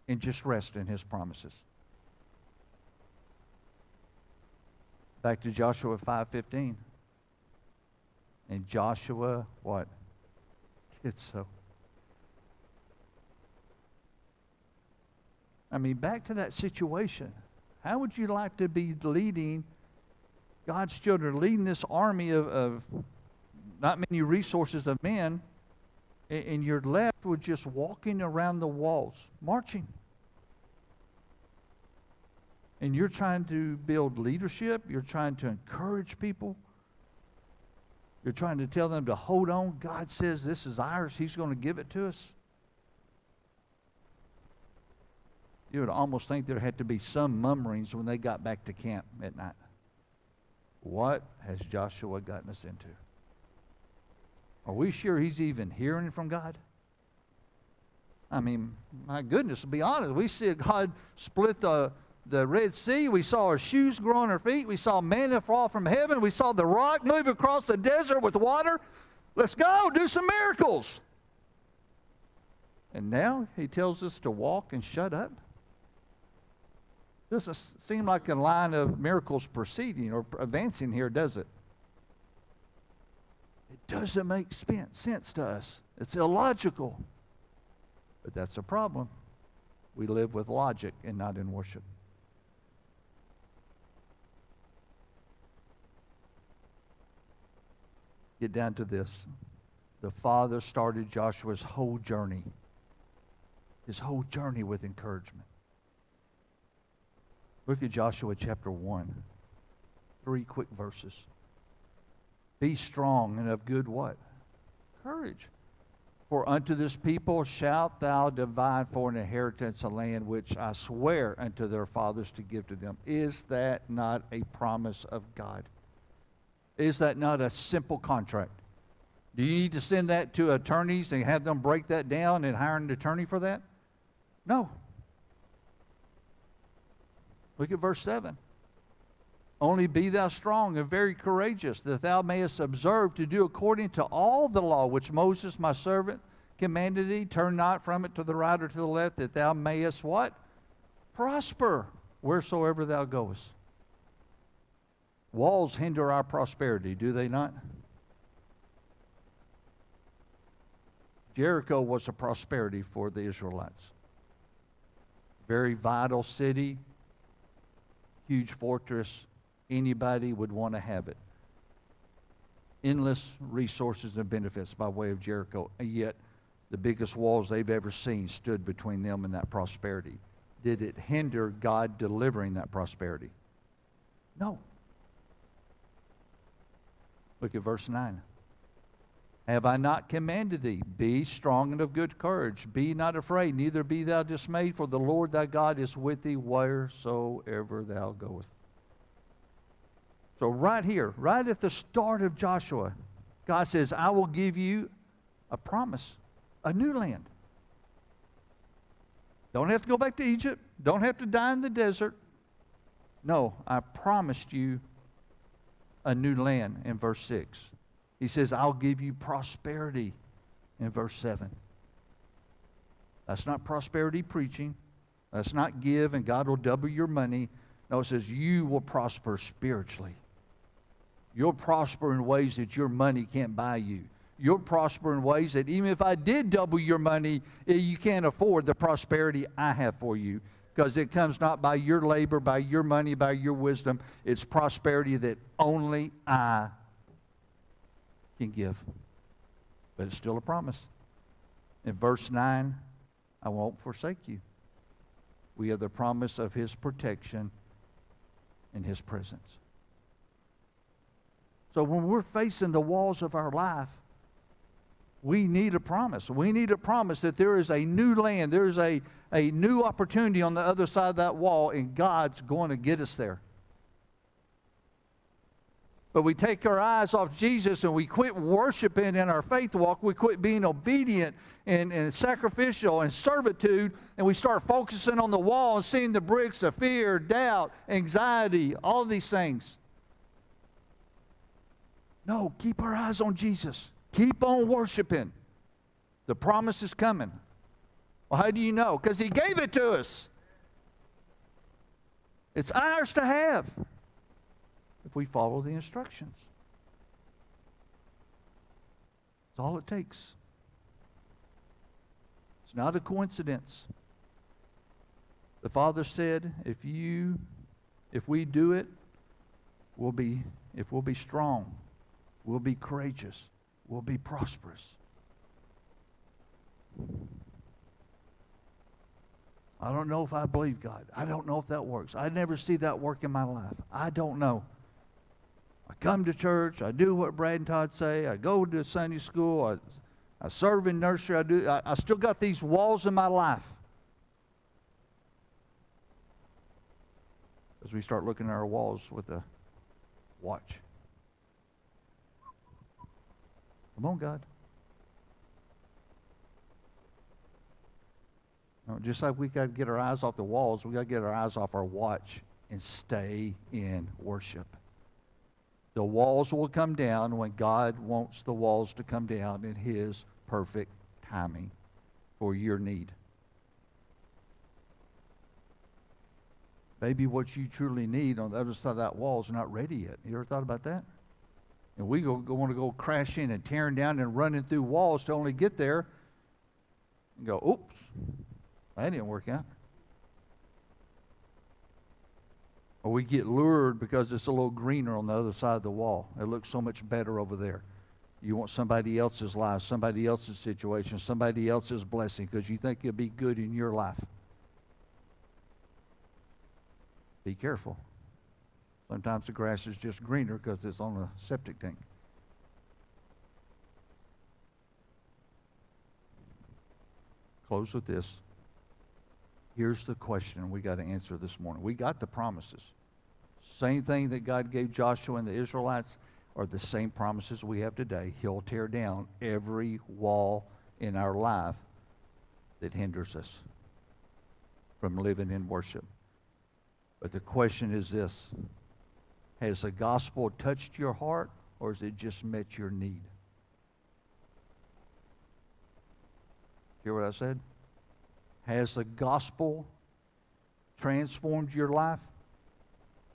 and just rest in His promises. Back to Joshua 5:15. And Joshua what? Did so. I mean, back to that situation. How would you like to be leading God's children, leading this army of, of not many resources of men, and, and you're left with just walking around the walls, marching? And you're trying to build leadership, you're trying to encourage people, you're trying to tell them to hold on. God says this is ours, He's going to give it to us. You would almost think there had to be some murmurings when they got back to camp at night. What has Joshua gotten us into? Are we sure he's even hearing from God? I mean, my goodness, to be honest, we see God split the the Red Sea. We saw our shoes grow on our feet. We saw manna fall from heaven. We saw the rock move across the desert with water. Let's go, do some miracles. And now he tells us to walk and shut up? Doesn't seem like a line of miracles proceeding or advancing here, does it? It doesn't make sense to us. It's illogical. But that's a problem. We live with logic and not in worship. Get down to this. The Father started Joshua's whole journey, his whole journey with encouragement. Look at Joshua chapter 1. Three quick verses. Be strong and of good what? Courage. For unto this people shalt thou divide for an inheritance a land which I swear unto their fathers to give to them. Is that not a promise of God? Is that not a simple contract? Do you need to send that to attorneys and have them break that down and hire an attorney for that? No. Look at verse 7. Only be thou strong and very courageous, that thou mayest observe to do according to all the law which Moses my servant commanded thee. Turn not from it to the right or to the left, that thou mayest what? Prosper wheresoever thou goest. Walls hinder our prosperity, do they not? Jericho was a prosperity for the Israelites. Very vital city, huge fortress. Anybody would want to have it. Endless resources and benefits by way of Jericho, and yet the biggest walls they've ever seen stood between them and that prosperity. Did it hinder God delivering that prosperity? No. Look at verse 9. Have I not commanded thee? Be strong and of good courage. Be not afraid, neither be thou dismayed, for the Lord thy God is with thee wheresoever thou goest. So, right here, right at the start of Joshua, God says, I will give you a promise, a new land. Don't have to go back to Egypt. Don't have to die in the desert. No, I promised you a new land in verse 6. He says, I'll give you prosperity in verse 7. That's not prosperity preaching. That's not give and God will double your money. No, it says you will prosper spiritually. You'll prosper in ways that your money can't buy you. You'll prosper in ways that even if I did double your money, eh, you can't afford the prosperity I have for you because it comes not by your labor, by your money, by your wisdom. It's prosperity that only I can give. But it's still a promise. In verse 9, I won't forsake you. We have the promise of his protection and his presence. So when we're facing the walls of our life, we need a promise. We need a promise that there is a new land, there's a, a new opportunity on the other side of that wall, and God's going to get us there. But we take our eyes off Jesus and we quit worshiping in our faith walk. We quit being obedient and, and sacrificial and servitude, and we start focusing on the wall and seeing the bricks of fear, doubt, anxiety, all these things. No, keep our eyes on Jesus. Keep on worshiping. The promise is coming. Well, how do you know? Because He gave it to us. It's ours to have if we follow the instructions. That's all it takes. It's not a coincidence. The Father said, if you if we do it, we'll be if we'll be strong, we'll be courageous, we'll be prosperous. I don't know if I believe God. I don't know if that works. I never see that work in my life. I don't know. I come to church. I do what Brad and Todd say. I go to Sunday school. I, I serve in nursery. I do. I, I still got these walls in my life. As we start looking at our walls with a watch. Come on, God. Just like we got to get our eyes off the walls, we got to get our eyes off our watch and stay in worship. The walls will come down when God wants the walls to come down in His perfect timing. for your need. Maybe what you truly need on the other side of that wall is not ready yet. You ever thought about that? And we go, go want to go crashing and tearing down and running through walls to only get there and go, oops, that didn't work out. Or we get lured because it's a little greener on the other side of the wall. It looks so much better over there. You want somebody else's life, somebody else's situation, somebody else's blessing because you think it'll be good in your life. Be careful. Sometimes the grass is just greener because it's on a septic tank. Close with this. Here's the question we got to answer this morning. We got the promises. Same thing that God gave Joshua and the Israelites are the same promises we have today. He'll tear down every wall in our life that hinders us from living in worship. But the question is this Has the gospel touched your heart or has it just met your need? Hear what I said? Has the gospel transformed your life?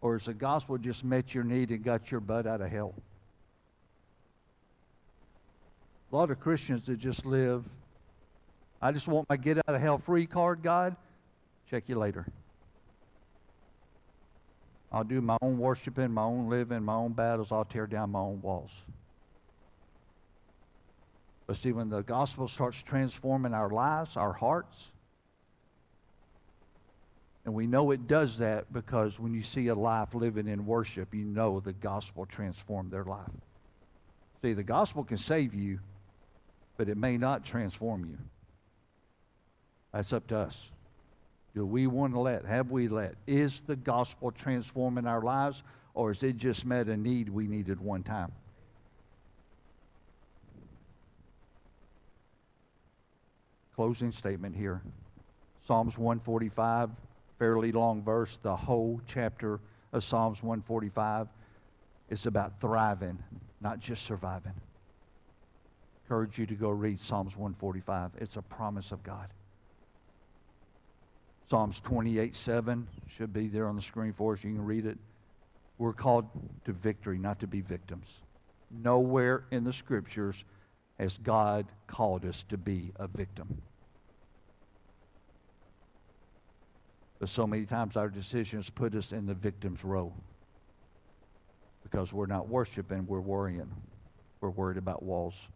Or has the gospel just met your need and got your butt out of hell? A lot of Christians that just live, I just want my get out of hell free card, God. Check you later. I'll do my own worshiping, my own living, my own battles. I'll tear down my own walls. But see, when the gospel starts transforming our lives, our hearts, and we know it does that because when you see a life living in worship, you know the gospel transformed their life. See, the gospel can save you, but it may not transform you. That's up to us. Do we want to let, have we let? Is the gospel transforming our lives, or is it just met a need we needed one time? Closing statement here Psalms 145, fairly long verse. The whole chapter of Psalms 145 is about thriving, not just surviving. Encourage you to go read Psalms 145. It's a promise of God. Psalms 28 7 should be there on the screen for us. You can read it. We're called to victory, not to be victims. Nowhere in the scriptures has God called us to be a victim. But so many times our decisions put us in the victim's row because we're not worshiping, we're worrying. We're worried about walls.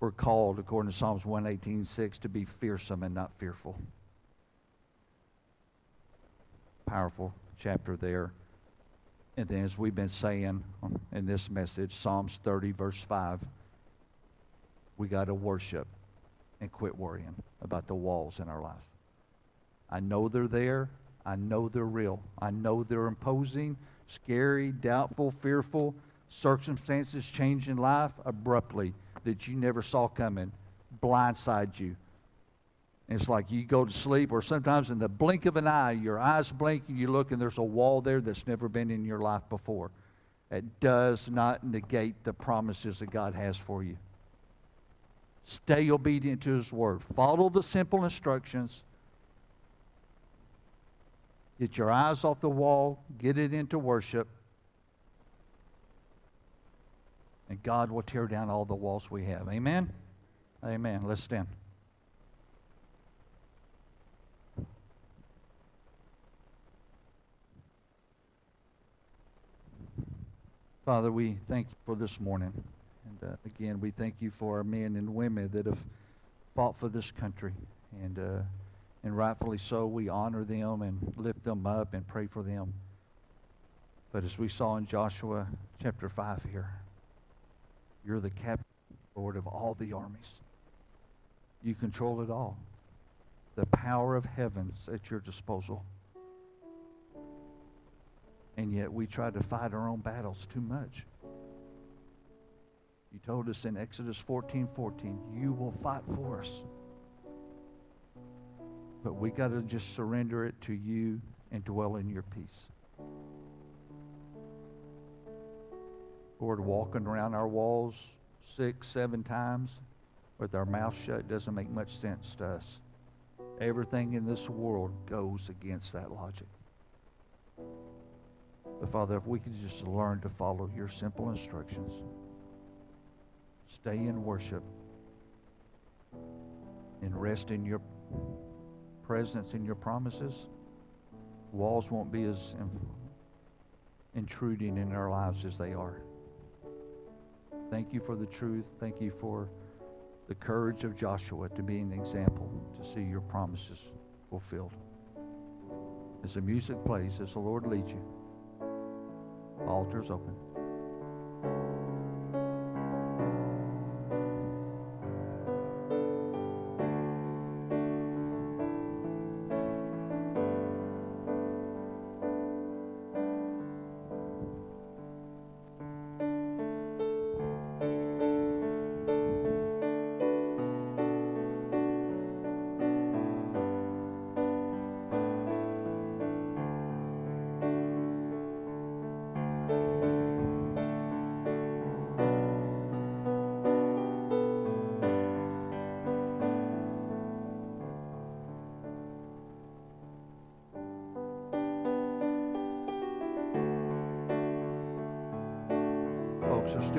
We're called, according to Psalms 118.6, to be fearsome and not fearful. Powerful chapter there. And then, as we've been saying in this message, Psalms 30, verse 5, we got to worship and quit worrying about the walls in our life. I know they're there. I know they're real. I know they're imposing, scary, doubtful, fearful, circumstances changing life abruptly that you never saw coming blindside you. It's like you go to sleep, or sometimes in the blink of an eye, your eyes blink and you look, and there's a wall there that's never been in your life before. It does not negate the promises that God has for you. Stay obedient to His word. Follow the simple instructions. Get your eyes off the wall, get it into worship, and God will tear down all the walls we have. Amen? Amen. Let's stand. Father, we thank you for this morning. And uh, again, we thank you for our men and women that have fought for this country. And, uh, and rightfully so, we honor them and lift them up and pray for them. But as we saw in Joshua chapter 5 here, you're the captain, Lord, of all the armies. You control it all. The power of heaven's at your disposal. And yet we try to fight our own battles too much. You told us in Exodus 14 14, you will fight for us. But we got to just surrender it to you and dwell in your peace. Lord, walking around our walls six, seven times, with our mouth shut doesn't make much sense to us. Everything in this world goes against that logic. But Father, if we could just learn to follow your simple instructions, stay in worship, and rest in your presence and your promises, walls won't be as intruding in our lives as they are. Thank you for the truth. Thank you for the courage of Joshua to be an example, to see your promises fulfilled. As the music plays, as the Lord leads you, altar's open.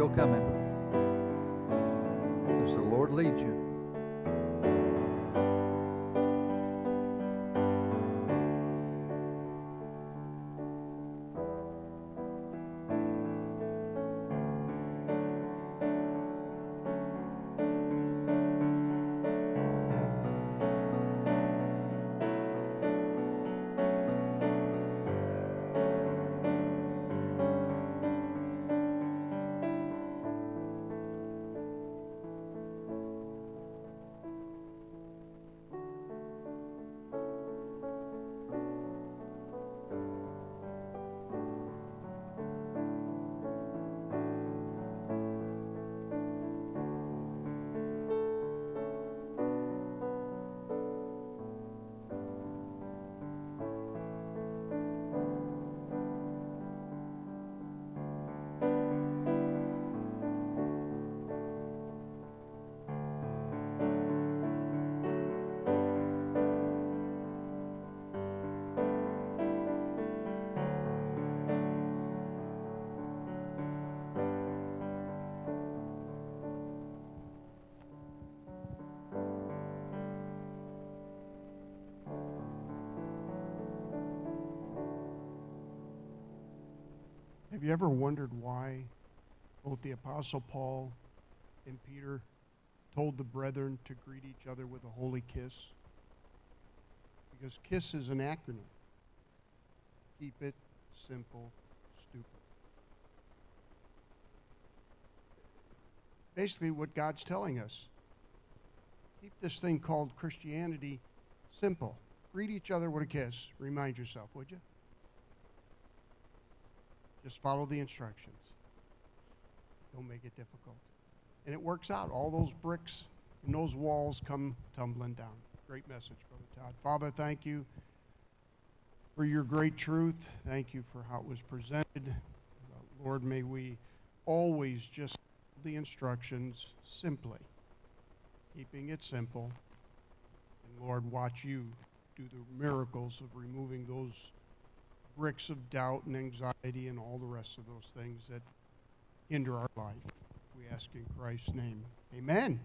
Still coming. Have you ever wondered why both the Apostle Paul and Peter told the brethren to greet each other with a holy kiss? Because KISS is an acronym. Keep it simple, stupid. Basically, what God's telling us keep this thing called Christianity simple. Greet each other with a kiss. Remind yourself, would you? Just follow the instructions. Don't make it difficult. And it works out. All those bricks and those walls come tumbling down. Great message, Brother Todd. Father, thank you for your great truth. Thank you for how it was presented. Uh, Lord, may we always just the instructions simply, keeping it simple. And Lord, watch you do the miracles of removing those bricks of doubt and anxiety and all the rest of those things that hinder our life. We ask in Christ's name. Amen.